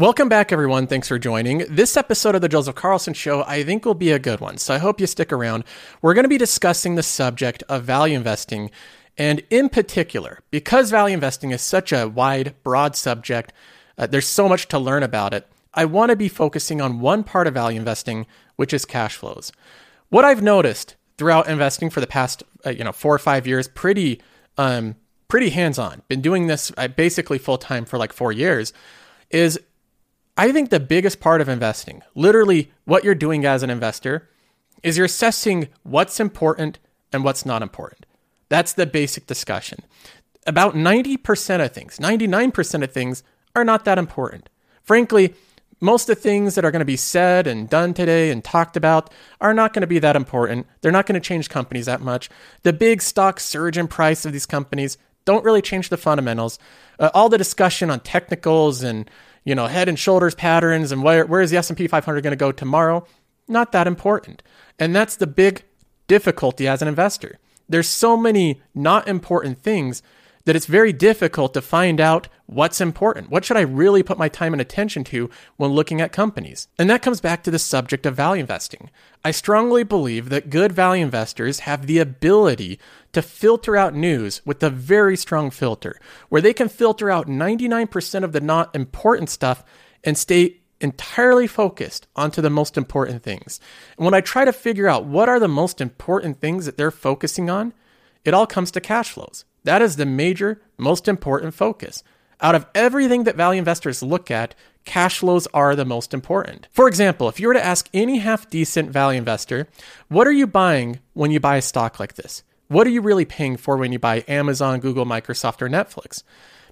Welcome back, everyone. Thanks for joining. This episode of the Joseph Carlson Show, I think, will be a good one. So I hope you stick around. We're going to be discussing the subject of value investing. And in particular, because value investing is such a wide, broad subject, uh, there's so much to learn about it. I want to be focusing on one part of value investing, which is cash flows. What I've noticed throughout investing for the past, uh, you know, four or five years, pretty, um, pretty hands-on. Been doing this uh, basically full time for like four years. Is I think the biggest part of investing, literally what you're doing as an investor, is you're assessing what's important and what's not important. That's the basic discussion. About 90% of things, 99% of things are not that important. Frankly, most of the things that are going to be said and done today and talked about are not going to be that important. They're not going to change companies that much. The big stock surge in price of these companies don't really change the fundamentals. Uh, all the discussion on technicals and you know head and shoulders patterns and where where is the S&P 500 going to go tomorrow? Not that important. And that's the big difficulty as an investor. There's so many not important things that it's very difficult to find out what's important. What should I really put my time and attention to when looking at companies? And that comes back to the subject of value investing. I strongly believe that good value investors have the ability to filter out news with a very strong filter, where they can filter out 99% of the not important stuff and stay entirely focused onto the most important things. And when I try to figure out what are the most important things that they're focusing on, it all comes to cash flows. That is the major, most important focus. Out of everything that value investors look at, cash flows are the most important. For example, if you were to ask any half decent value investor, what are you buying when you buy a stock like this? What are you really paying for when you buy Amazon, Google, Microsoft, or Netflix?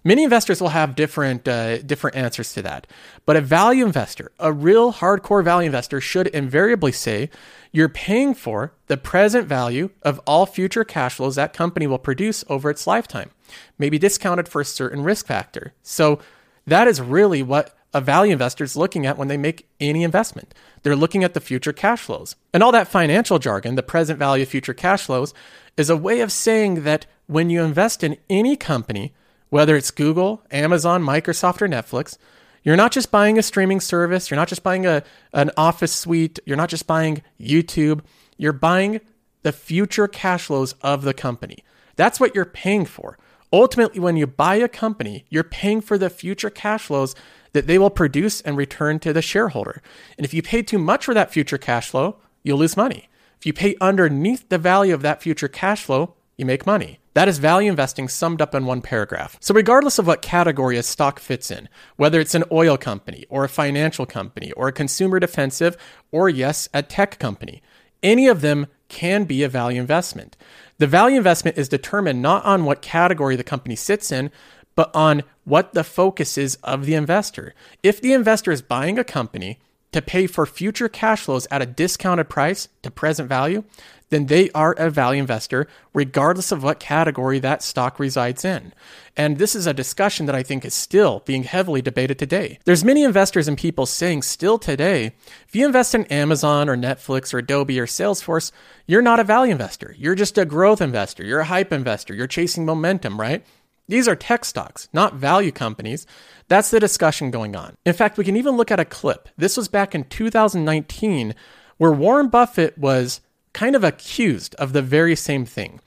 Many investors will have different uh, different answers to that. But a value investor, a real hardcore value investor, should invariably say you're paying for the present value of all future cash flows that company will produce over its lifetime, maybe discounted for a certain risk factor. So that is really what a value investor is looking at when they make any investment. They're looking at the future cash flows. And all that financial jargon, the present value of future cash flows, is a way of saying that when you invest in any company, whether it's Google, Amazon, Microsoft, or Netflix, you're not just buying a streaming service, you're not just buying a, an office suite, you're not just buying YouTube, you're buying the future cash flows of the company. That's what you're paying for. Ultimately, when you buy a company, you're paying for the future cash flows that they will produce and return to the shareholder. And if you pay too much for that future cash flow, you'll lose money. If you pay underneath the value of that future cash flow, you make money. That is value investing summed up in one paragraph. So, regardless of what category a stock fits in, whether it's an oil company or a financial company or a consumer defensive or, yes, a tech company, any of them can be a value investment. The value investment is determined not on what category the company sits in, but on what the focus is of the investor. If the investor is buying a company to pay for future cash flows at a discounted price to present value, then they are a value investor, regardless of what category that stock resides in. And this is a discussion that I think is still being heavily debated today. There's many investors and people saying still today, if you invest in Amazon or Netflix or Adobe or Salesforce, you're not a value investor. You're just a growth investor. You're a hype investor. You're chasing momentum, right? These are tech stocks, not value companies. That's the discussion going on. In fact, we can even look at a clip. This was back in 2019 where Warren Buffett was kind of accused of the very same thing.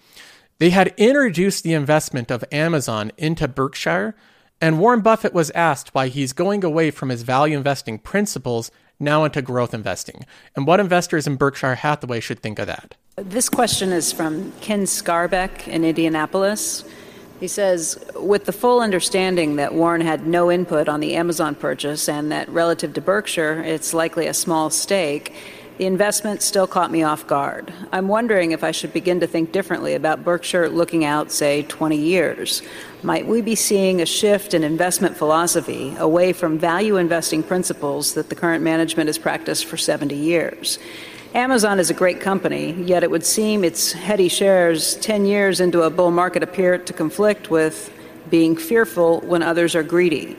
They had introduced the investment of Amazon into Berkshire, and Warren Buffett was asked why he's going away from his value investing principles now into growth investing, and what investors in Berkshire Hathaway should think of that. This question is from Ken Scarbeck in Indianapolis. He says, with the full understanding that Warren had no input on the Amazon purchase and that relative to Berkshire, it's likely a small stake, the investment still caught me off guard. I'm wondering if I should begin to think differently about Berkshire looking out, say, 20 years. Might we be seeing a shift in investment philosophy away from value investing principles that the current management has practiced for 70 years? Amazon is a great company, yet it would seem its heady shares 10 years into a bull market appear to conflict with being fearful when others are greedy.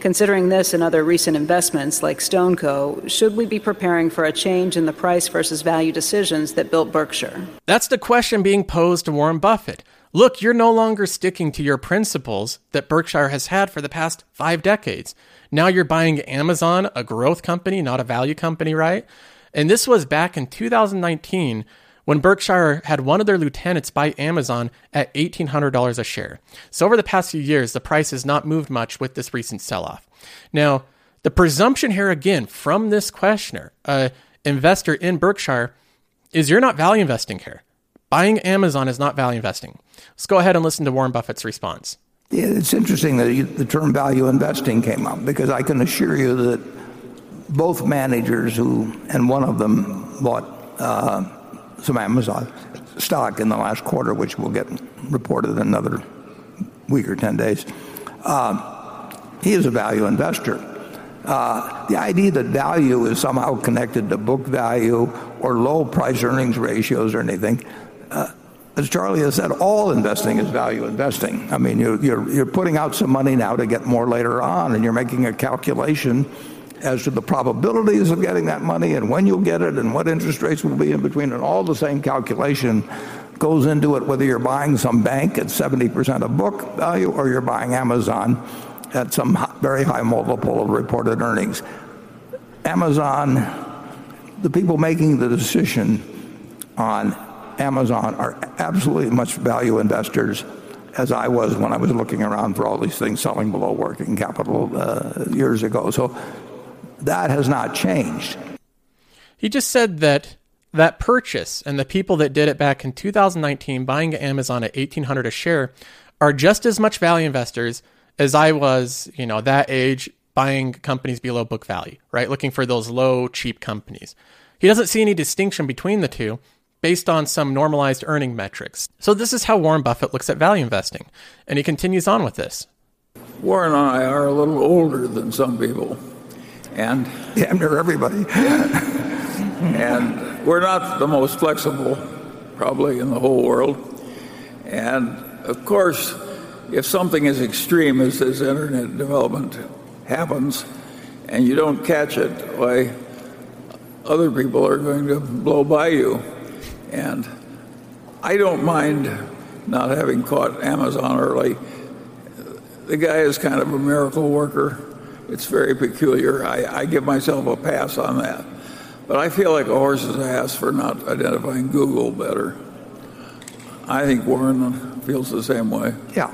Considering this and other recent investments like StoneCo, should we be preparing for a change in the price versus value decisions that built Berkshire? That's the question being posed to Warren Buffett. Look, you're no longer sticking to your principles that Berkshire has had for the past five decades. Now you're buying Amazon, a growth company, not a value company, right? And this was back in 2019 when Berkshire had one of their lieutenants buy Amazon at $1,800 a share. So over the past few years, the price has not moved much with this recent sell off. Now, the presumption here again from this questioner, a investor in Berkshire, is you're not value investing here. Buying Amazon is not value investing. Let's go ahead and listen to Warren Buffett's response. Yeah, it's interesting that the term value investing came up because I can assure you that both managers who, and one of them bought uh, some Amazon stock in the last quarter, which will get reported in another week or 10 days. Uh, he is a value investor. Uh, the idea that value is somehow connected to book value or low price earnings ratios or anything uh, as Charlie has said, all investing is value investing. I mean, you're putting out some money now to get more later on, and you're making a calculation as to the probabilities of getting that money and when you'll get it and what interest rates will be in between, and all the same calculation goes into it whether you're buying some bank at 70% of book value or you're buying Amazon at some very high multiple of reported earnings. Amazon, the people making the decision on Amazon are absolutely much value investors as I was when I was looking around for all these things selling below working capital uh, years ago. So that has not changed. He just said that that purchase and the people that did it back in 2019 buying Amazon at 1800 a share are just as much value investors as I was, you know, that age buying companies below book value, right? Looking for those low cheap companies. He doesn't see any distinction between the two based on some normalized earning metrics. So, this is how Warren Buffett looks at value investing. And he continues on with this. Warren and I are a little older than some people. And damn near everybody. and we're not the most flexible, probably, in the whole world. And of course, if something as extreme as this internet development happens and you don't catch it, why, other people are going to blow by you. And I don't mind not having caught Amazon early. The guy is kind of a miracle worker. It's very peculiar. I, I give myself a pass on that. But I feel like a horse's ass for not identifying Google better. I think Warren feels the same way. Yeah.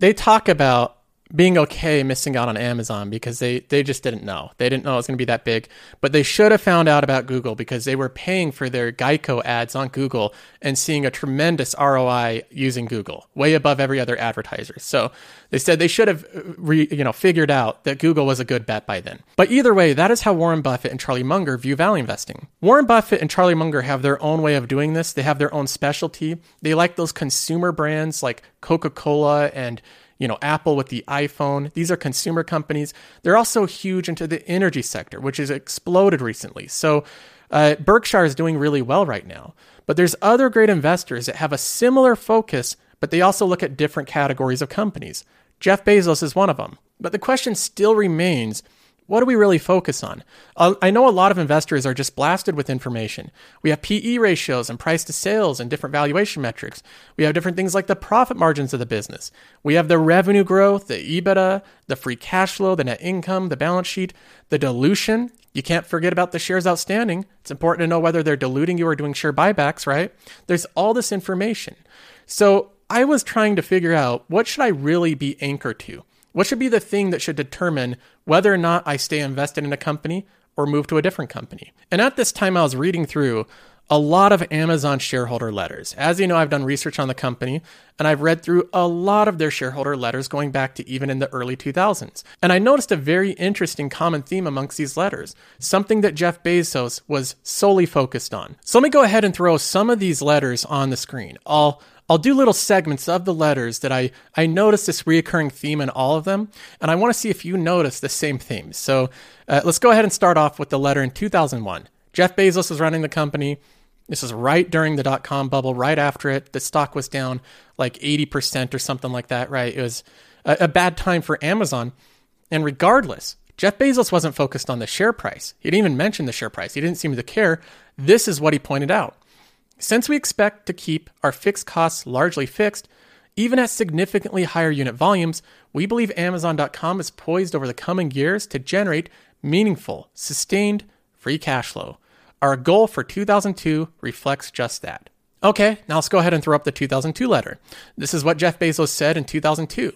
They talk about being okay missing out on Amazon because they, they just didn't know. They didn't know it was going to be that big, but they should have found out about Google because they were paying for their Geico ads on Google and seeing a tremendous ROI using Google, way above every other advertiser. So they said they should have uh, re, you know figured out that Google was a good bet by then. But either way, that is how Warren Buffett and Charlie Munger view value investing. Warren Buffett and Charlie Munger have their own way of doing this. They have their own specialty. They like those consumer brands like Coca-Cola and you know, Apple with the iPhone. These are consumer companies. They're also huge into the energy sector, which has exploded recently. So uh, Berkshire is doing really well right now. But there's other great investors that have a similar focus, but they also look at different categories of companies. Jeff Bezos is one of them. But the question still remains what do we really focus on? Uh, I know a lot of investors are just blasted with information. We have PE ratios and price to sales and different valuation metrics. We have different things like the profit margins of the business. We have the revenue growth, the EBITDA, the free cash flow, the net income, the balance sheet, the dilution. You can't forget about the shares outstanding. It's important to know whether they're diluting you or doing share buybacks, right? There's all this information. So I was trying to figure out what should I really be anchored to? What should be the thing that should determine whether or not I stay invested in a company or move to a different company? And at this time, I was reading through a lot of Amazon shareholder letters. As you know, I've done research on the company and I've read through a lot of their shareholder letters going back to even in the early 2000s. And I noticed a very interesting common theme amongst these letters, something that Jeff Bezos was solely focused on. So let me go ahead and throw some of these letters on the screen. I'll I'll do little segments of the letters that I, I notice this reoccurring theme in all of them, and I want to see if you notice the same themes. So uh, let's go ahead and start off with the letter in 2001. Jeff Bezos was running the company. This is right during the dot com bubble, right after it. The stock was down like 80% or something like that, right? It was a, a bad time for Amazon. And regardless, Jeff Bezos wasn't focused on the share price. He didn't even mention the share price. He didn't seem to care. This is what he pointed out. Since we expect to keep our fixed costs largely fixed, even at significantly higher unit volumes, we believe Amazon.com is poised over the coming years to generate meaningful, sustained free cash flow. Our goal for 2002 reflects just that. Okay, now let's go ahead and throw up the 2002 letter. This is what Jeff Bezos said in 2002.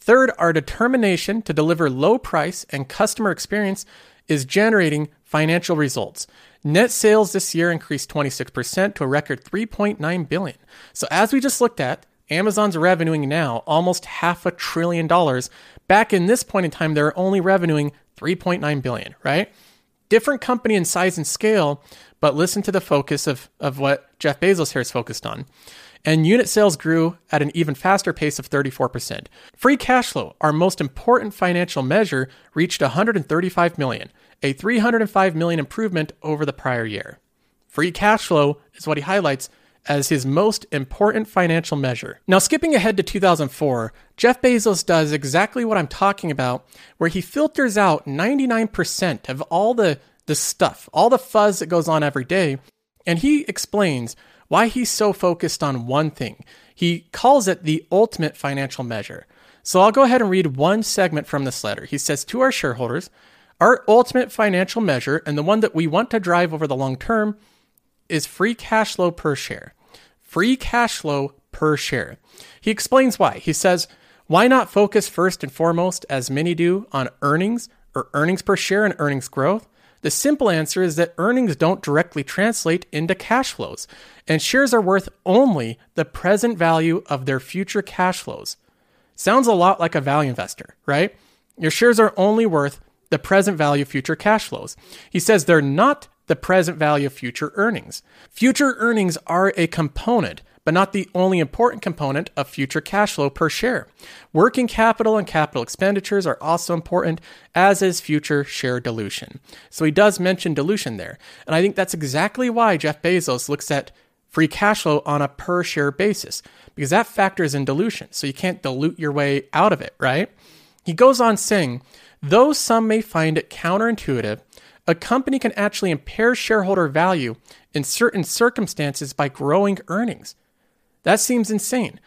Third, our determination to deliver low price and customer experience is generating financial results. Net sales this year increased 26% to a record 3.9 billion. So as we just looked at, Amazon's revenuing now almost half a trillion dollars. Back in this point in time, they're only revenuing 3.9 billion, right? Different company in size and scale, but listen to the focus of, of what Jeff Bezos here is focused on. And unit sales grew at an even faster pace of 34%. Free cash flow, our most important financial measure, reached 135 million, a 305 million improvement over the prior year. Free cash flow is what he highlights as his most important financial measure. Now, skipping ahead to 2004, Jeff Bezos does exactly what I'm talking about, where he filters out 99% of all the, the stuff, all the fuzz that goes on every day, and he explains why he's so focused on one thing. He calls it the ultimate financial measure. So I'll go ahead and read one segment from this letter. He says to our shareholders, our ultimate financial measure, and the one that we want to drive over the long term, is free cash flow per share free cash flow per share. He explains why. He says, why not focus first and foremost, as many do, on earnings or earnings per share and earnings growth? The simple answer is that earnings don't directly translate into cash flows, and shares are worth only the present value of their future cash flows. Sounds a lot like a value investor, right? Your shares are only worth the present value of future cash flows. He says they're not the present value of future earnings. Future earnings are a component, but not the only important component of future cash flow per share. Working capital and capital expenditures are also important, as is future share dilution. So he does mention dilution there. And I think that's exactly why Jeff Bezos looks at free cash flow on a per share basis, because that factors in dilution. So you can't dilute your way out of it, right? He goes on saying, though some may find it counterintuitive, a company can actually impair shareholder value in certain circumstances by growing earnings. That seems insane.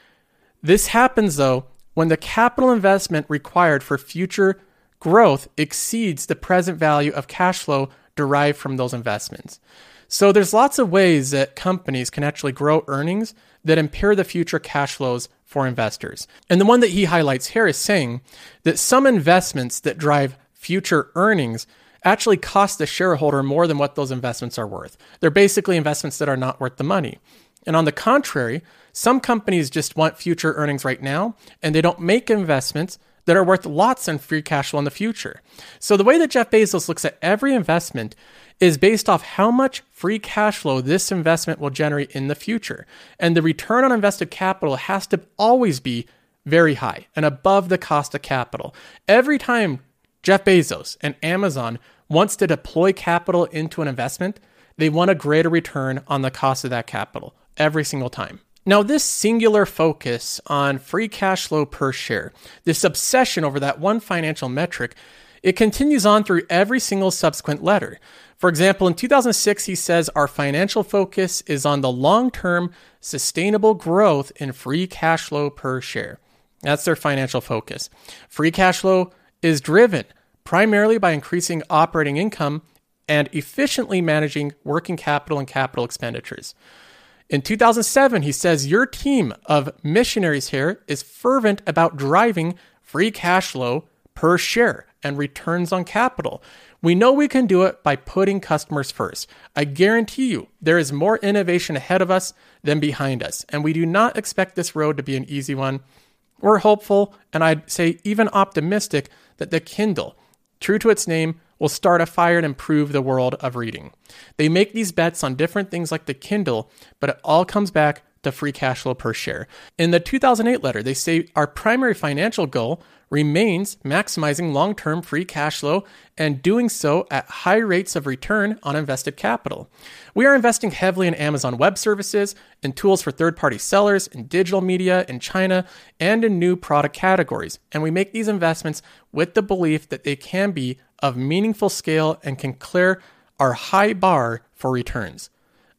This happens, though, when the capital investment required for future growth exceeds the present value of cash flow derived from those investments. So there's lots of ways that companies can actually grow earnings that impair the future cash flows for investors. And the one that he highlights here is saying that some investments that drive future earnings actually cost the shareholder more than what those investments are worth. They're basically investments that are not worth the money. And on the contrary, some companies just want future earnings right now and they don't make investments that are worth lots in free cash flow in the future. So the way that Jeff Bezos looks at every investment is based off how much free cash flow this investment will generate in the future. And the return on invested capital has to always be very high and above the cost of capital. Every time Jeff Bezos and Amazon wants to deploy capital into an investment, they want a greater return on the cost of that capital every single time. Now, this singular focus on free cash flow per share, this obsession over that one financial metric, it continues on through every single subsequent letter. For example, in 2006, he says our financial focus is on the long term sustainable growth in free cash flow per share. That's their financial focus. Free cash flow is driven primarily by increasing operating income and efficiently managing working capital and capital expenditures. In 2007, he says, Your team of missionaries here is fervent about driving free cash flow per share and returns on capital. We know we can do it by putting customers first. I guarantee you there is more innovation ahead of us than behind us, and we do not expect this road to be an easy one. We're hopeful, and I'd say even optimistic, that the Kindle, true to its name, will start a fire and improve the world of reading. They make these bets on different things like the Kindle, but it all comes back to free cash flow per share. In the 2008 letter, they say our primary financial goal remains maximizing long term free cash flow and doing so at high rates of return on invested capital. We are investing heavily in Amazon Web Services, in tools for third party sellers, in digital media, in China, and in new product categories. And we make these investments with the belief that they can be of meaningful scale and can clear our high bar for returns.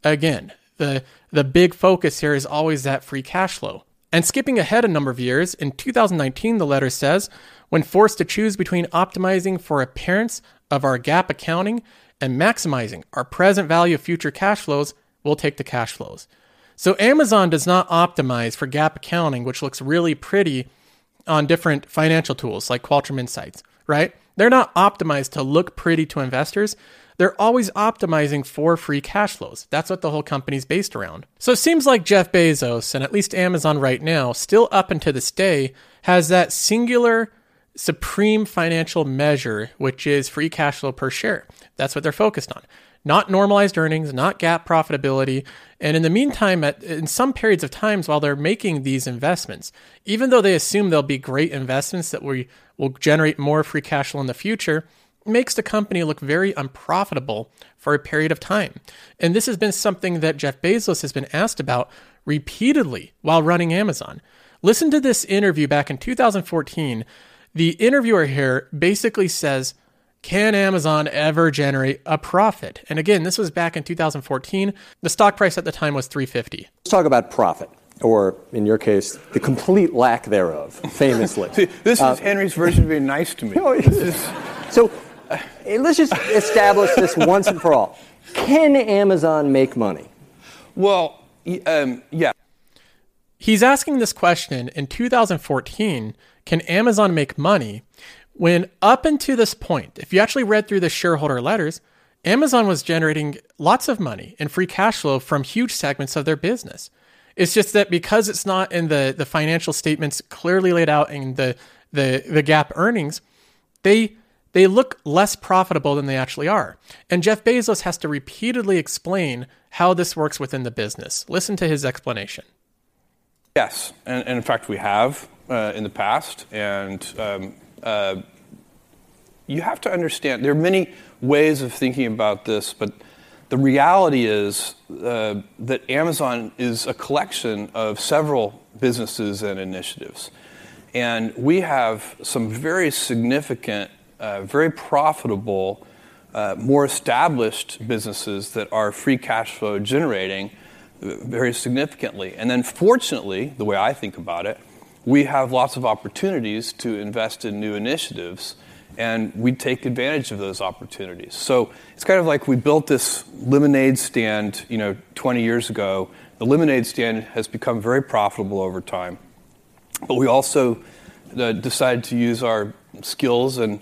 Again, The, the big focus here is always that free cash flow. And skipping ahead a number of years, in 2019, the letter says, when forced to choose between optimizing for appearance of our GAAP accounting and maximizing our present value of future cash flows, we'll take the cash flows. So Amazon does not optimize for GAAP accounting, which looks really pretty on different financial tools like Qualtrim Insights, right? They're not optimized to look pretty to investors. They're always optimizing for free cash flows. That's what the whole company's based around. So it seems like Jeff Bezos, and at least Amazon right now, still up until this day, has that singular supreme financial measure, which is free cash flow per share. That's what they're focused on. Not normalized earnings, not GAAP profitability. And in the meantime, at, in some periods of times while they're making these investments, even though they assume they'll be great investments that we will generate more free cash flow in the future, makes the company look very unprofitable for a period of time. And this has been something that Jeff Bezos has been asked about repeatedly while running Amazon. Listen to this interview back in 2014. The interviewer here basically says, Can Amazon ever generate a profit? And again, this was back in 2014. The stock price at the time was 350. Let's talk about profit or in your case, the complete lack thereof, famously. See, this uh, is Henry's version of being nice to me. so let's just establish this once and for all. Can Amazon make money? Well, um, yeah. He's asking this question in 2014 Can Amazon make money? When up until this point, if you actually read through the shareholder letters, Amazon was generating lots of money and free cash flow from huge segments of their business. It's just that because it's not in the, the financial statements clearly laid out in the, the, the GAAP earnings, they they look less profitable than they actually are. And Jeff Bezos has to repeatedly explain how this works within the business. Listen to his explanation. Yes, and, and in fact, we have uh, in the past. And um, uh, you have to understand there are many ways of thinking about this, but the reality is uh, that Amazon is a collection of several businesses and initiatives. And we have some very significant uh, very profitable, uh, more established businesses that are free cash flow generating uh, very significantly. And then, fortunately, the way I think about it, we have lots of opportunities to invest in new initiatives, and we take advantage of those opportunities. So it's kind of like we built this lemonade stand, you know, 20 years ago. The lemonade stand has become very profitable over time, but we also uh, decided to use our skills and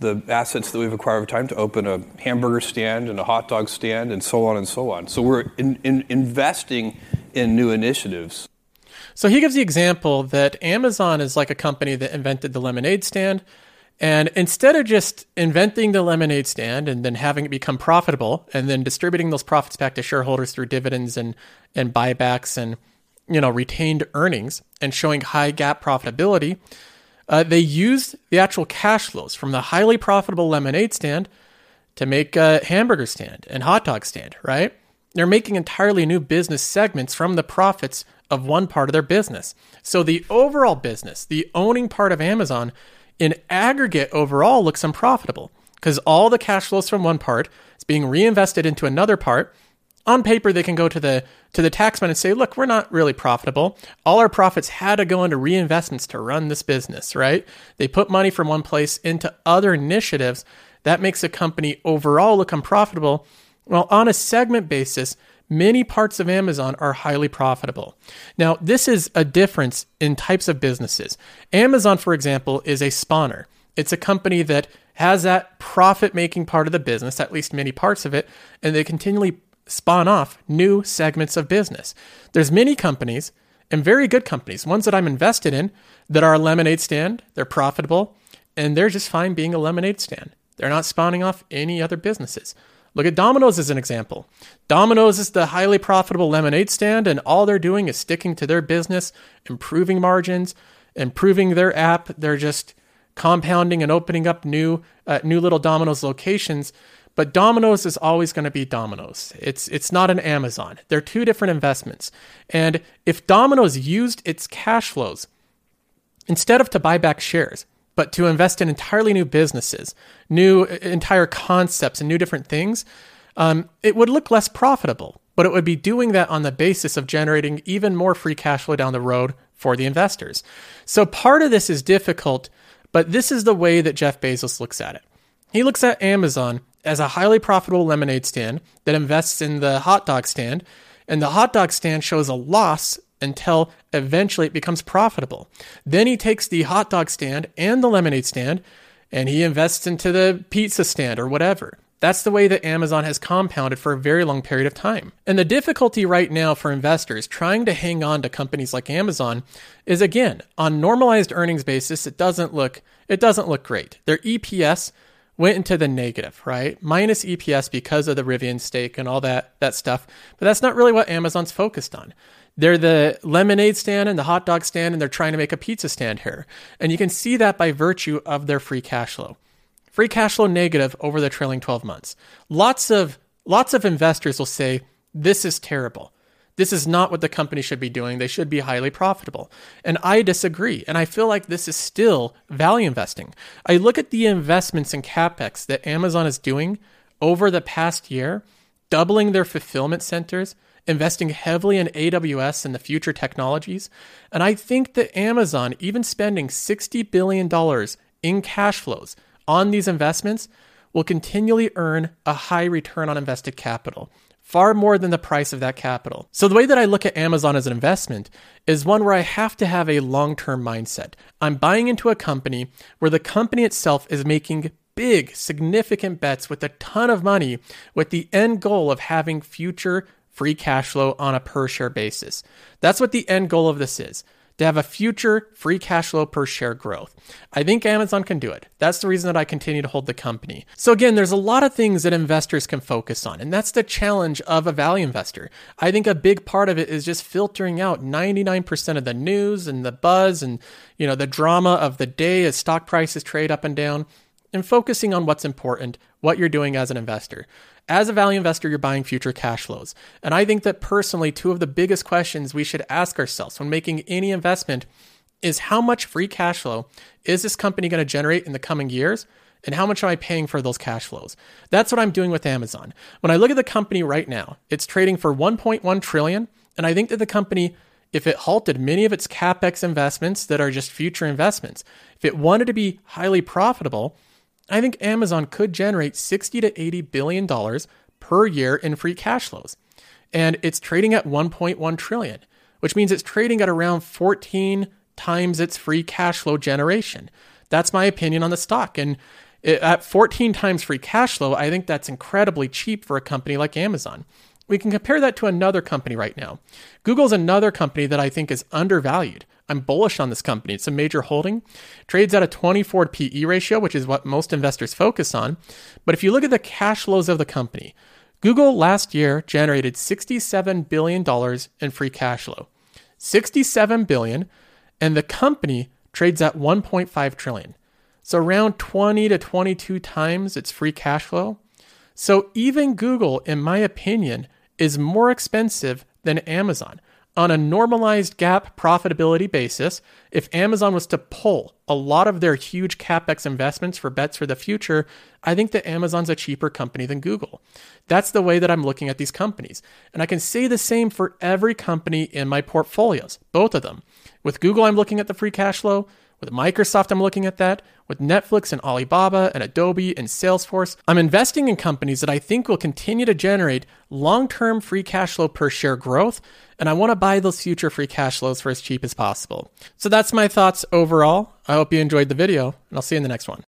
the assets that we've acquired over time to open a hamburger stand and a hot dog stand and so on and so on. So we're in, in investing in new initiatives. So he gives the example that Amazon is like a company that invented the lemonade stand. And instead of just inventing the lemonade stand and then having it become profitable and then distributing those profits back to shareholders through dividends and, and buybacks and you know retained earnings and showing high GAAP profitability, uh, they used the actual cash flows from the highly profitable lemonade stand to make a hamburger stand and hot dog stand, right? They're making entirely new business segments from the profits of one part of their business. So the overall business, the owning part of Amazon, in aggregate overall looks unprofitable because all the cash flows from one part is being reinvested into another part on paper they can go to the to the taxman and say, "Look, we're not really profitable. All our profits had to go into reinvestments to run this business, right? They put money from one place into other initiatives. That makes a company overall look unprofitable. Well, on a segment basis, many parts of Amazon are highly profitable. Now, this is a difference in types of businesses. Amazon, for example, is a spawner. It's a company that has that profit making part of the business, at least many parts of it, and they continually spawn off new segments of business. There's many companies and very good companies, ones that I'm invested in that are a lemonade stand, they're profitable, and they're just fine being a lemonade stand. They're not spawning off any other businesses. Look at Domino's as an example. Domino's is the highly profitable lemonade stand, and all they're doing is sticking to their business, improving margins, improving their app. They're just compounding and opening up new, uh, new little Domino's locations but Domino's is always going to be Domino's. It's it's not an Amazon. They're two different investments. And if Domino's used its cash flows instead of to buy back shares, but to invest in entirely new businesses, new entire concepts, and new different things, um, it would look less profitable but it would be doing that on the basis of generating even more free cash flow down the road for the investors. So part of this is difficult, but this is the way that Jeff Bezos looks at it. He looks at Amazon as a highly profitable lemonade stand that invests in the hot dog stand, and the hot dog stand shows a loss until eventually it becomes profitable. Then he takes the hot dog stand and the lemonade stand and he invests into the pizza stand or whatever. That's the way that Amazon has compounded for a very long period of time. And the difficulty right now for investors trying to hang on to companies like Amazon is again, on normalized earnings basis, it doesn't look it doesn't look great. Their EPS went into the negative, right? Minus EPS because of the Rivian stake and all that that stuff. But that's not really what Amazon's focused on. They're the lemonade stand and the hot dog stand, and they're trying to make a pizza stand here. And you can see that by virtue of their free cash flow. Free cash flow negative over the trailing 12 months. Lots of lots of investors will say this is terrible. This is not what the company should be doing. They should be highly profitable. And I disagree. And I feel like this is still value investing. I look at the investments in capex that Amazon is doing over the past year, doubling their fulfillment centers, investing heavily in AWS and the future technologies. And I think that Amazon, even spending $60 billion in cash flows on these investments, will continually earn a high return on invested capital, far more than the price of that capital. So, the way that I look at Amazon as an investment is one where I have to have a long term mindset. I'm buying into a company where the company itself is making big, significant bets with a ton of money with the end goal of having future free cash flow on a per share basis. That's what the end goal of this is to have a future free cash flow per share growth. I think Amazon can do it. That's the reason that I continue to hold the company. So, again, there's a lot of things that investors can focus on, and that's the challenge of a value investor. I think a big part of it is just filtering out 99% of the news and the buzz and, you know, the drama of the day as stock prices trade up and down and focusing on what's important, what you're doing as an investor. As a value investor, you're buying future cash flows. And I think that personally, two of the biggest questions we should ask ourselves when making any investment is how much free cash flow is this company going to generate in the coming years? And how much am I paying for those cash flows? That's what I'm doing with Amazon. When I look at the company right now, it's trading for 1.1 trillion. And I think that the company, if it halted many of its capex investments that are just future investments, if it wanted to be highly profitable, I think Amazon could generate 60 to 80 billion dollars per year in free cash flows. And it's trading at 1.1 trillion, which means it's trading at around 14 times its free cash flow generation. That's my opinion on the stock. And at 14 times free cash flow, I think that's incredibly cheap for a company like Amazon. We can compare that to another company right now. Google's another company that I think is undervalued. I'm bullish on this company. It's a major holding. Trades at a 24 PE ratio, which is what most investors focus on. But if you look at the cash flows of the company, Google last year generated $67 billion in free cash flow. 67 billion, and the company trades at 1.5 trillion. So around 20 to 22 times its free cash flow. So even Google in my opinion is more expensive than Amazon on a normalized GAAP profitability basis, if Amazon was to pull a lot of their huge capex investments for bets for the future, I think that Amazon's a cheaper company than Google. That's the way that I'm looking at these companies. And I can say the same for every company in my portfolios, both of them. With Google, I'm looking at the free cash flow. With Microsoft, I'm looking at that. With Netflix and Alibaba and Adobe and Salesforce, I'm investing in companies that I think will continue to generate long term free cash flow per share growth. And I want to buy those future free cash flows for as cheap as possible. So that's my thoughts overall. I hope you enjoyed the video, and I'll see you in the next one.